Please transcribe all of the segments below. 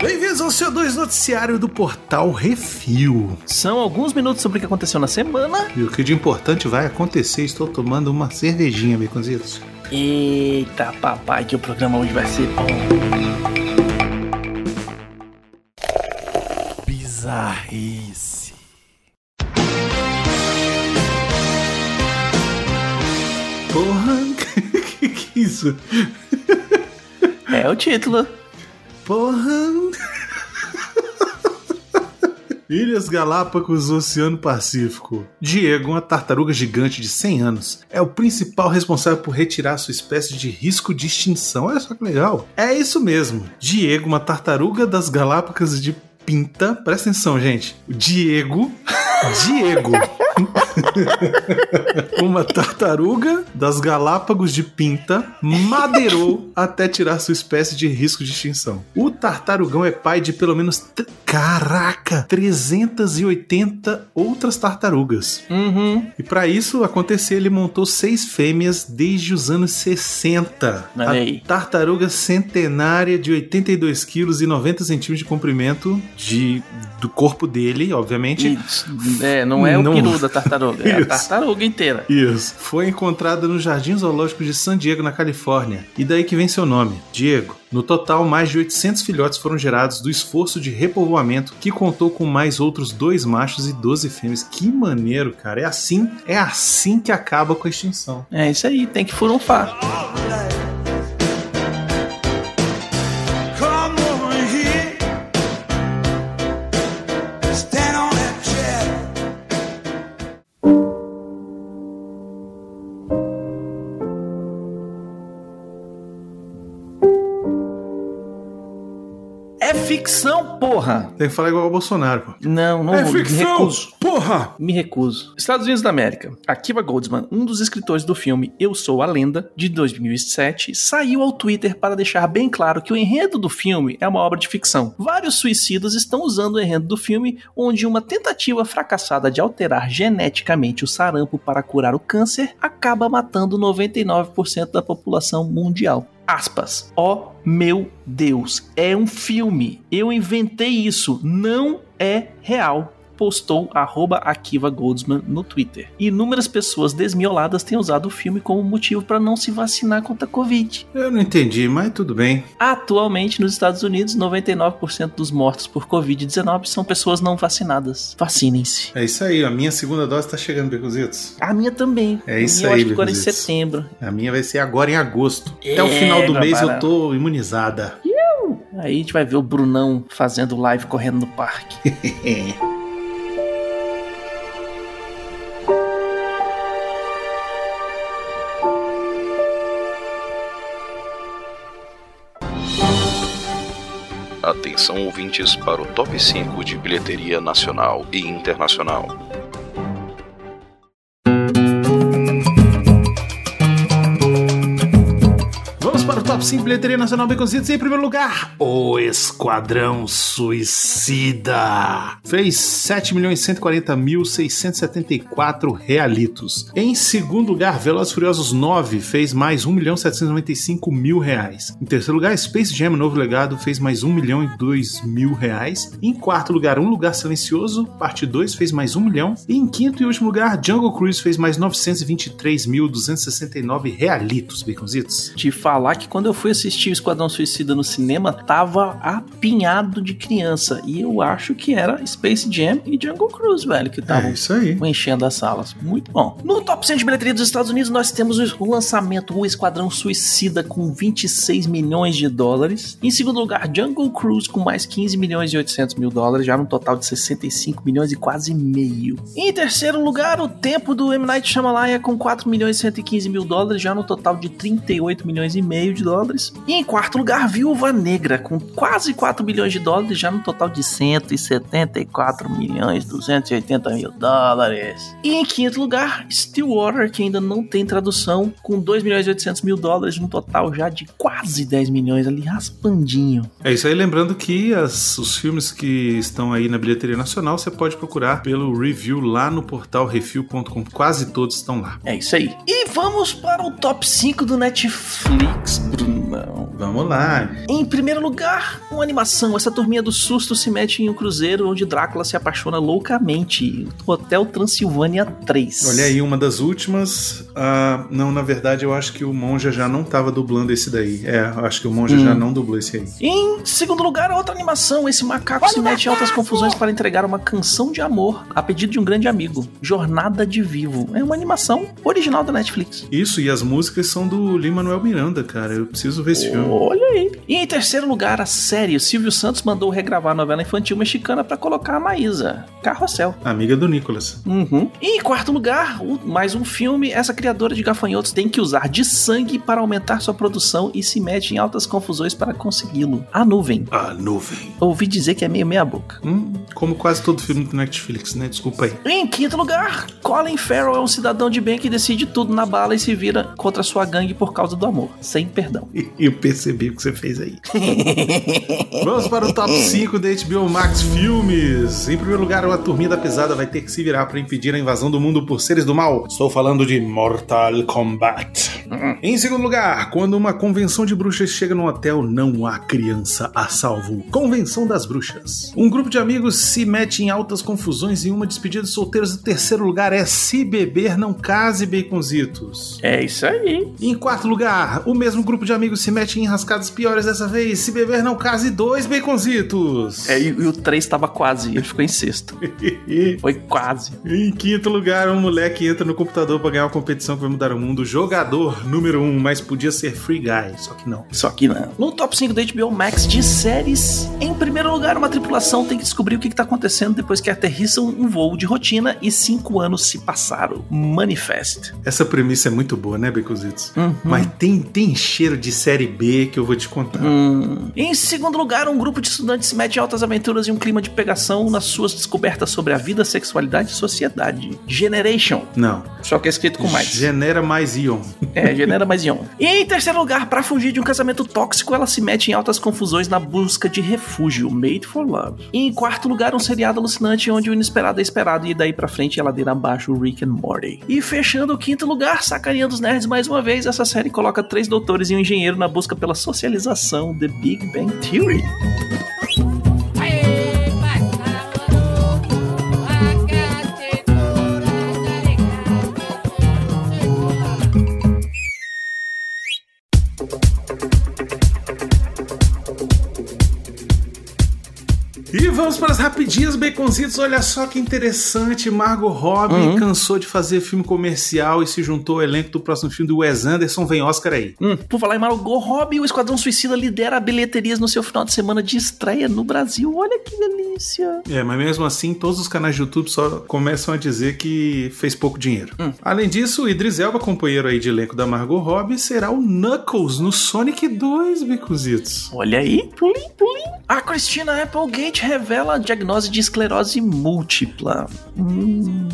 Bem-vindos ao seu 2 noticiário do portal Refil. São alguns minutos sobre o que aconteceu na semana. E o que de importante vai acontecer? Estou tomando uma cervejinha, baconzitos. Eita, papai, que o programa hoje vai ser bom. Bizarrice. Porra, que que é isso? É o título. Porra. Ilhas Galápagos, Oceano Pacífico. Diego, uma tartaruga gigante de 100 anos, é o principal responsável por retirar sua espécie de risco de extinção. Olha só que legal. É isso mesmo. Diego, uma tartaruga das Galápagos de Pinta. Presta atenção, gente. Diego. Diego. uma tartaruga das Galápagos de Pinta madeirou até tirar sua espécie de risco de extinção. O tartarugão é pai de pelo menos. Caraca! 380 outras tartarugas. Uhum. E para isso acontecer, ele montou seis fêmeas desde os anos 60. Olha a tartaruga centenária de 82 quilos e 90 centímetros de comprimento de, do corpo dele, obviamente. E, é, não é o Não. peru da tartaruga, é a tartaruga inteira. Isso. Foi encontrada no Jardim Zoológico de San Diego, na Califórnia. E daí que vem seu nome, Diego. No total, mais de 800 filhotes foram gerados do esforço de repovoamento, que contou com mais outros dois machos e 12 fêmeas. Que maneiro, cara. É assim, é assim que acaba com a extinção. É isso aí, tem que furunfar. Ficção, porra! Tem que falar igual ao Bolsonaro, pô. Não, não é me ficção, recuso. porra! Me recuso. Estados Unidos da América. Akiva Goldsman, um dos escritores do filme Eu Sou a Lenda, de 2007, saiu ao Twitter para deixar bem claro que o enredo do filme é uma obra de ficção. Vários suicidas estão usando o enredo do filme, onde uma tentativa fracassada de alterar geneticamente o sarampo para curar o câncer acaba matando 99% da população mundial. Aspas. Ó meu Deus, é um filme. Eu inventei isso. Não é real postou arroba Akiva Goldsman no Twitter. Inúmeras pessoas desmioladas têm usado o filme como motivo para não se vacinar contra a Covid. Eu não entendi, mas tudo bem. Atualmente, nos Estados Unidos, 99% dos mortos por Covid-19 são pessoas não vacinadas. Vacinem-se. É isso aí, a minha segunda dose tá chegando, Becuzitos. A minha também. É isso eu aí, acho que agora em Becuzitos. setembro. A minha vai ser agora em agosto. Até o É, final do mês eu tô imunizada. Aí a gente vai ver o Brunão fazendo live correndo no parque. Atenção ouvintes para o top 5 de bilheteria nacional e internacional. Vamos para o top 5 bilheteria nacional Baconzitos. Em primeiro lugar, O Esquadrão Suicida. Fez 7.140.674 realitos. Em segundo lugar, Velozes Furiosos 9 fez mais 1.795 mil reais. Em terceiro lugar, Space Jam Novo Legado fez mais 1 milhão e 2 mil reais. Em quarto lugar, Um Lugar Silencioso, parte 2, fez mais 1 milhão. E em quinto e último lugar, Jungle Cruise fez mais 923.269 realitos, Baconzitos. te falar que quando eu fui assistir o Esquadrão Suicida no cinema, tava apinhado de criança. E eu acho que era Space Jam e Jungle Cruise, velho, que estavam É enchendo as salas. Muito bom. No top 100 de bilheteria dos Estados Unidos, nós temos o lançamento O Esquadrão Suicida com 26 milhões de dólares. Em segundo lugar, Jungle Cruise com mais 15 milhões e 800 mil dólares, já num total de 65 milhões e quase meio. Em terceiro lugar, O Tempo do M. Night Shyamalan com 4 milhões e 115 mil dólares, já no total de 38 milhões e meio de dólares. E em quarto lugar, Viúva Negra com quase 4 milhões de dólares, já no total de 174 milhões e 280 mil dólares. E em quinto lugar, Stillwater, que ainda não tem tradução, com 2 milhões e 800 mil dólares, num total já de quase 10 milhões ali, raspandinho. É isso aí, lembrando que as- os filmes que estão aí na bilheteria nacional você pode procurar pelo review lá no portal refil.com. Quase todos estão lá. É isso aí. E vamos para o top 5 do Netflix, Bruna. então. Vamos lá. Em primeiro lugar, uma animação. Essa turminha do susto se mete em um cruzeiro onde Drácula se apaixona loucamente. Hotel Transilvânia 3. Olha aí, uma das últimas. Ah, não, na verdade, eu acho que o Monja já não tava dublando esse daí. É, eu acho que o Monja já não dublou esse aí. Em segundo lugar, outra animação. Esse macaco se mete em altas confusões para entregar uma canção de amor a pedido de um grande amigo. Jornada de Vivo. É uma animação original da Netflix. Isso, e as músicas são do Lin-Manuel Miranda, cara. Eu preciso ver esse filme. Olha aí. E em terceiro lugar, a série. O Silvio Santos mandou regravar a novela infantil mexicana para colocar a Maísa. Carrossel. Amiga do Nicolas. Uhum. E em quarto lugar, mais um filme. Essa criadora de gafanhotos tem que usar de sangue para aumentar sua produção e se mete em altas confusões para consegui-lo. A nuvem. A nuvem. Ouvi dizer que é meio meia boca. Hum, como quase todo filme do Netflix, né? Desculpa aí. Em quinto lugar, Colin Farrell é um cidadão de bem que decide tudo na bala e se vira contra sua gangue por causa do amor, sem perdão. Eu percebi o que você fez aí. Vamos para o top 5 da HBO Max Filmes. Em primeiro lugar, uma turminha da pesada vai ter que se virar para impedir a invasão do mundo por seres do mal. Estou falando de Mortal Kombat. Em segundo lugar, quando uma convenção de bruxas chega num hotel, não há criança a salvo. Convenção das Bruxas. Um grupo de amigos se mete em altas confusões em uma despedida de solteiros. O terceiro lugar é Se Beber Não Case Baconzitos. É isso aí. Em quarto lugar, o mesmo grupo de amigos se mete em enrascadas piores dessa vez. Se beber, não case dois baconzitos. É, e, e o 3 estava quase, ele ficou em sexto. Foi quase. em quinto lugar, um moleque entra no computador pra ganhar uma competição que vai mudar o mundo. Jogador número um, mas podia ser Free Guy, só que não. Só que não. No top 5 da HBO Max de séries, em primeiro lugar, uma tripulação tem que descobrir o que está acontecendo depois que aterrissam um voo de rotina e cinco anos se passaram. Manifest. Essa premissa é muito boa, né, baconzitos? Uhum. Mas tem, tem cheiro de série B que eu vou te contar. Hum. Em segundo lugar, um grupo de estudantes se mete em altas aventuras e um clima de pegação nas suas descobertas sobre a vida, sexualidade e sociedade. Generation. Não. Só que é escrito com mais. Genera mais Ion. É, genera mais ion. E em terceiro lugar, pra fugir de um casamento tóxico, ela se mete em altas confusões na busca de refúgio, Made for Love. E em quarto lugar, um seriado alucinante onde o inesperado é esperado e daí pra frente a ladeira abaixo, Rick and Morty. E fechando o quinto lugar, sacaneando os nerds mais uma vez, essa série coloca três doutores e um engenheiro na busca pela socialização, The Big Bang Theory. Vamos para as rapidinhas, baconzitos. Olha só que interessante. Margot Robbie cansou de fazer filme comercial e se juntou ao elenco do próximo filme do Wes Anderson. Vem Oscar aí. Hum, por falar em Margot Robbie, o Esquadrão Suicida lidera bilheterias no seu final de semana de estreia no Brasil. Olha que delícia. É, mas mesmo assim, todos os canais de YouTube só começam a dizer que fez pouco dinheiro. Além disso, o Idris Elba, companheiro aí de elenco da Margot Robbie, será o Knuckles no Sonic 2, baconzitos. Olha aí, pulim, pulim. A Christina Applegate revela a diagnose de esclerose múltipla. Hum,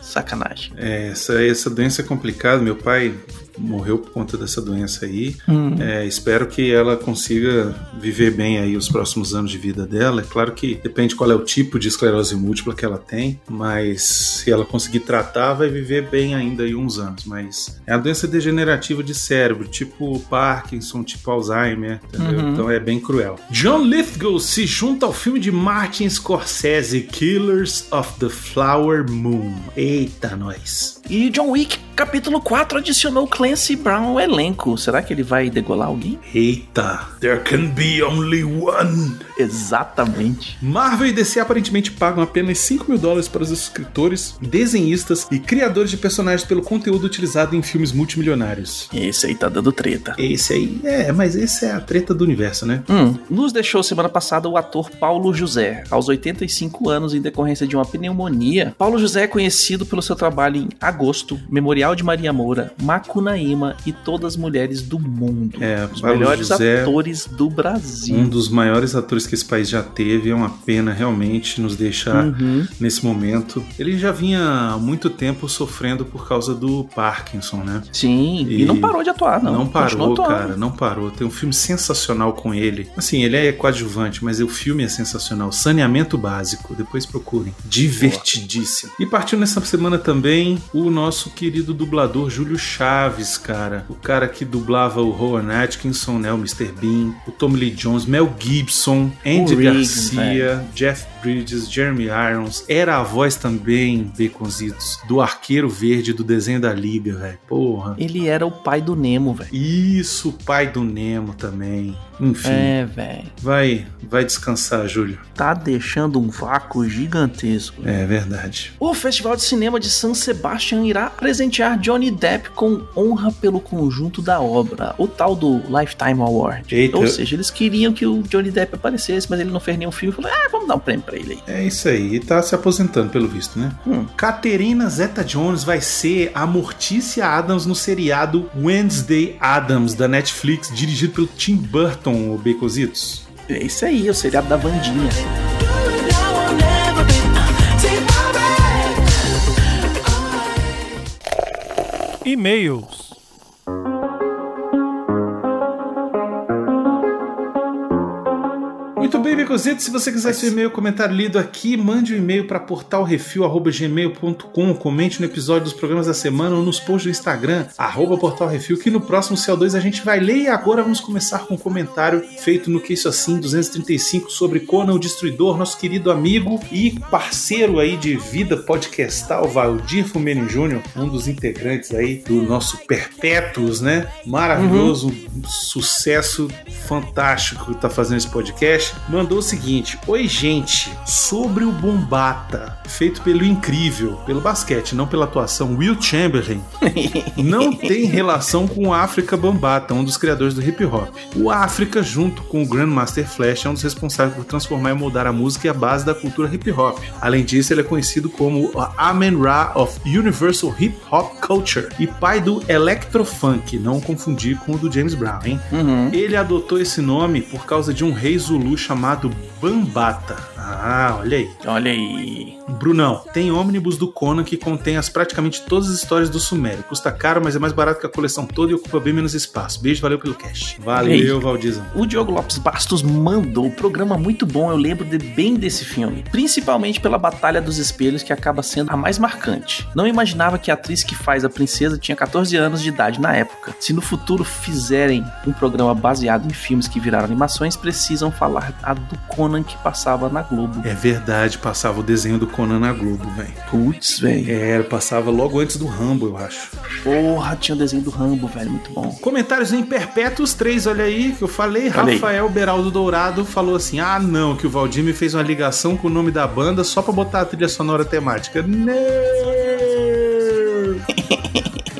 sacanagem. É, essa, essa doença é complicada. Meu pai morreu por conta dessa doença aí. É, espero que ela consiga viver bem aí os próximos anos de vida dela. É claro que depende qual é o tipo de esclerose múltipla que ela tem, mas se ela conseguir tratar, vai viver bem ainda aí uns anos. Mas é uma doença degenerativa de cérebro, tipo Parkinson, tipo Alzheimer, entendeu? Então é bem cruel. John Lithgow se junta ao filme de Martin Scorsese, Killers of the Flower Moon. Eita, nós. E John Wick, capítulo 4, adicionou Clancy Brown ao elenco. Será que ele vai degolar alguém? Eita, there can be only one. Exatamente. Marvel e DC aparentemente pagam apenas 5 mil dólares para os escritores, desenhistas e criadores de personagens pelo conteúdo utilizado em filmes multimilionários. Esse aí tá dando treta. Esse aí, é, mas esse é a treta do universo, né? Hum, nos deixou semana passada o ator Paulo José, aos 85 anos em decorrência de uma pneumonia. Paulo José é conhecido pelo seu trabalho em Agosto, Memorial de Maria Moura, Macunaíma e Todas as Mulheres do Mundo. É, Os Paulo melhores José- atores do Brasil. Um dos maiores atores que esse país já teve. É uma pena realmente nos deixar Uhum. nesse momento. Ele já vinha há muito tempo sofrendo por causa do Parkinson, né? Sim, e, E não parou de atuar, não. Não, parou, cara, não parou. Tem um filme sensacional com ele. Assim, ele é coadjuvante, mas o filme é sensacional. Saneamento Básico, depois procurem. Divertidíssimo. E partiu nessa semana também o o nosso querido dublador Júlio Chaves, cara. O cara que dublava o Rowan Atkinson, né? O Mr. Bean, o Tommy Lee Jones, Mel Gibson, Andy Riggs, Garcia, Jeff Bridges, Jeremy Irons. Era a voz também, Baconzitos, do Arqueiro Verde do desenho da Liga, velho. Porra. Ele era o pai do Nemo, velho. Isso, o pai do Nemo também. Enfim. É, velho. Vai, vai descansar, Júlio. Tá deixando um vácuo gigantesco. É verdade. O Festival de Cinema de San Sebastian irá presentear Johnny Depp com honra pelo conjunto da obra, o tal do Lifetime Award. Eita. Ou seja, eles queriam que o Johnny Depp aparecesse, mas ele não fez nenhum filme. Falou, ah, vamos dar um prêmio pra ele aí. É isso aí. E tá se aposentando, pelo visto, né? Hum. Caterina Zeta Jones vai ser a Mortícia Adams no seriado Wednesday Adams, da Netflix, dirigido pelo Tim Burton, o Baconzitos. É isso aí, o seriado da Vandinha. E-mails. Baconzitos. Se você quiser seu e-mail comentário lido aqui, mande um e-mail para portalrefil.gmail.com, comente no episódio dos programas da semana ou nos posts do Instagram, arroba portalrefil, que no próximo CO2 a gente vai ler. E agora vamos começar com um comentário feito no Que Isso Assim 235 sobre Conan o Destruidor, nosso querido amigo e parceiro aí de vida podcastal, Valdir Fumeni Júnior, um dos integrantes aí do nosso Perpétuos, né? Maravilhoso, um sucesso fantástico que tá fazendo esse podcast. Mandou o seguinte: Oi, gente, sobre o Bombata, feito pelo incrível, pelo basquete, não pela atuação, Will Chamberlain, não tem relação com o África Bambata, um dos criadores do hip hop. O África, junto com o Grandmaster Flash, é um dos responsáveis por transformar e moldar a música e a base da cultura hip hop. Além disso, ele é conhecido como Amen Ra of Universal Hip Hop Culture e pai do Electrofunk, não confundir com o do James Brown, hein? Uhum. Ele adotou esse nome por causa de um rei Zulu chamado Bambata. Ah, olha aí. Olha aí. Brunão, tem ônibus do Conan que contém as praticamente todas as histórias do Sumério. Custa caro, mas é mais barato que a coleção toda e ocupa bem menos espaço. Beijo, valeu pelo cash. Valeu, Valdizão. O Diogo Lopes Bastos mandou um programa muito bom, eu lembro de- bem desse filme. Principalmente pela Batalha dos Espelhos, que acaba sendo a mais marcante. Não imaginava que a atriz que faz a princesa tinha 14 anos de idade na época. Se no futuro fizerem um programa baseado em filmes que viraram animações, precisam falar a do Conan que passava na Globo. É verdade, passava o desenho do Conan na Globo, velho. Putz, velho. Era, passava logo antes do Rambo, eu acho. Porra, tinha o desenho do Rambo, velho, muito bom. Comentários em Perpétuos 3, olha aí, que eu falei. Aí. Rafael Beraldo Dourado falou assim: ah, não, que o Valdir me fez uma ligação com o nome da banda só pra botar a trilha sonora temática. Não!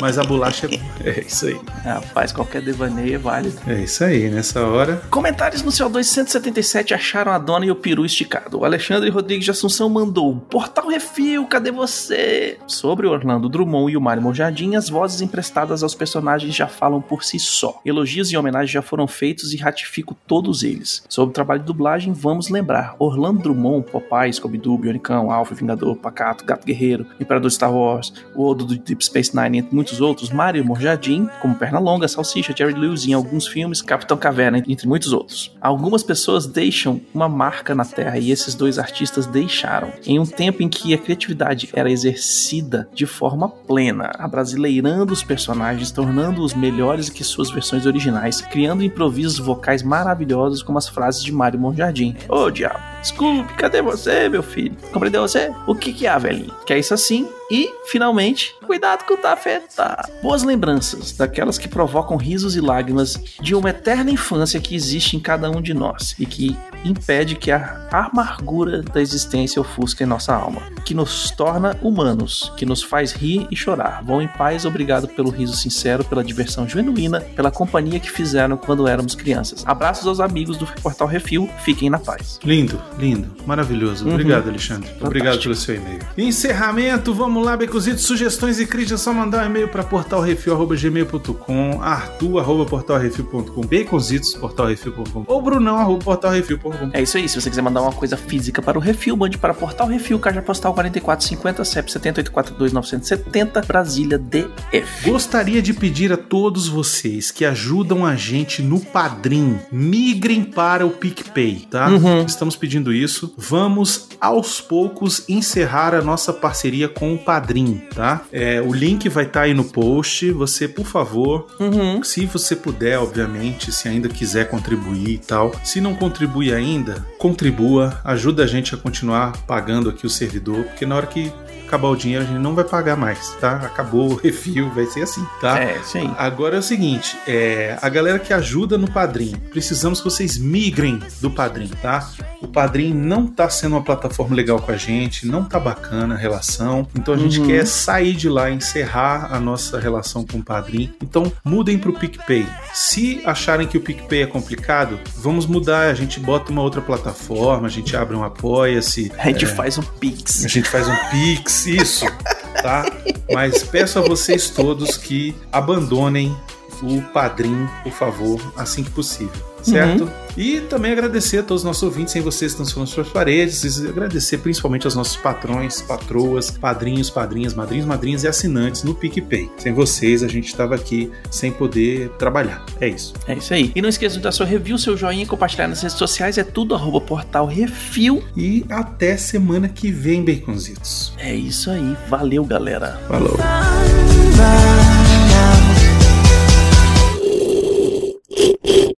Mas a bolacha é. É isso aí. Rapaz, qualquer devaneio é válido. É isso aí, nessa hora. Comentários no CO2 177 acharam a dona e o peru esticado. O Alexandre Rodrigues de Assunção mandou: Portal Refil, cadê você? Sobre Orlando Drummond e o Mário Jardim, as vozes emprestadas aos personagens já falam por si só. Elogios e homenagens já foram feitos e ratifico todos eles. Sobre o trabalho de dublagem, vamos lembrar: Orlando Drummond, Popeye, Scooby-Doo, Bionicão, Alpha, Vingador, Pacato, Gato Guerreiro, Imperador Star Wars, o Odo do Deep Space Nine, entre muitos outros, Mário Morjardim, como Pernalonga, Salsicha, Jerry Lewis em alguns filmes, Capitão Caverna, entre muitos outros. Algumas pessoas deixam uma marca na Terra e esses dois artistas deixaram. Em um tempo em que a criatividade era exercida de forma plena, abrasileirando os personagens, tornando-os melhores que suas versões originais, criando improvisos vocais maravilhosos como as frases de Mário Monjardim. Ô diabo, Scooby, cadê você, meu filho? Compreendeu você? O que que há, velhinho? Que é isso assim? E, finalmente, cuidado com o tafetá. Boas lembranças, daquelas que provocam risos e lágrimas de uma eterna infância que existe em cada um de nós e que impede que a amargura da existência ofusque em nossa alma, que nos torna humanos, que nos faz rir e chorar. Vão em paz, obrigado pelo riso sincero, pela diversão genuína, pela companhia que fizeram quando éramos crianças. Abraços aos amigos do Portal Refil, fiquem na paz. Lindo, lindo, maravilhoso. Uhum. Obrigado, Alexandre. Obrigado Fantástico. pelo seu e-mail. Encerramento, vamos lá, Becuzitos. Sugestões e críticas, é só mandar um e-mail para portalrefil.gmail.com, arthur.portalrefil.com, baconzitos, portalrefil.com, ou brunão.portalrefil.com. É isso aí, se você quiser mandar uma coisa física para o Refil, mande para Portal Refil, caixa postal 4450, CEP 7842970, Brasília DF. Gostaria de pedir a todos vocês que ajudam a gente no Padrim, migrem para o PicPay, tá? Uhum. Estamos pedindo assistindo isso, vamos aos poucos encerrar a nossa parceria com o Padrim, tá? É, o link vai estar aí no post. Você, por favor, Uhum. se você puder, obviamente, se ainda quiser contribuir e tal. Se não contribui ainda, contribua, ajuda a gente a continuar pagando aqui o servidor, porque na hora que acabar o dinheiro a gente não vai pagar mais, tá? Acabou o refil, vai ser assim, tá? É, sim. Agora é o seguinte, é, a galera que ajuda no Padrim, precisamos que vocês migrem do Padrim, tá? O Padrim não tá sendo uma plataforma legal com a gente, não tá bacana a relação, então a gente Uhum. quer sair de lá, encerrar a nossa relação com o Padrim. Então mudem pro PicPay. Se acharem que o PicPay é complicado, vamos mudar, a gente bota uma outra plataforma, a gente abre um Apoia-se, A gente faz um pix. a gente faz um pix, isso, tá? Mas peço a vocês todos que abandonem o Padrim, por favor, assim que possível, certo? E também agradecer a todos os nossos ouvintes, sem vocês estão nas suas paredes, e agradecer principalmente aos nossos patrões, patroas, padrinhos, padrinhas, madrinhos, madrinhas e assinantes no PicPay. Sem vocês, a gente estava aqui sem poder trabalhar. É isso. É isso aí. E não esqueça de dar seu review, seu joinha e compartilhar nas redes sociais. É tudo arroba portal refil. E até semana que vem, Baconzitos. É isso aí. Valeu, galera. Falou. Bye.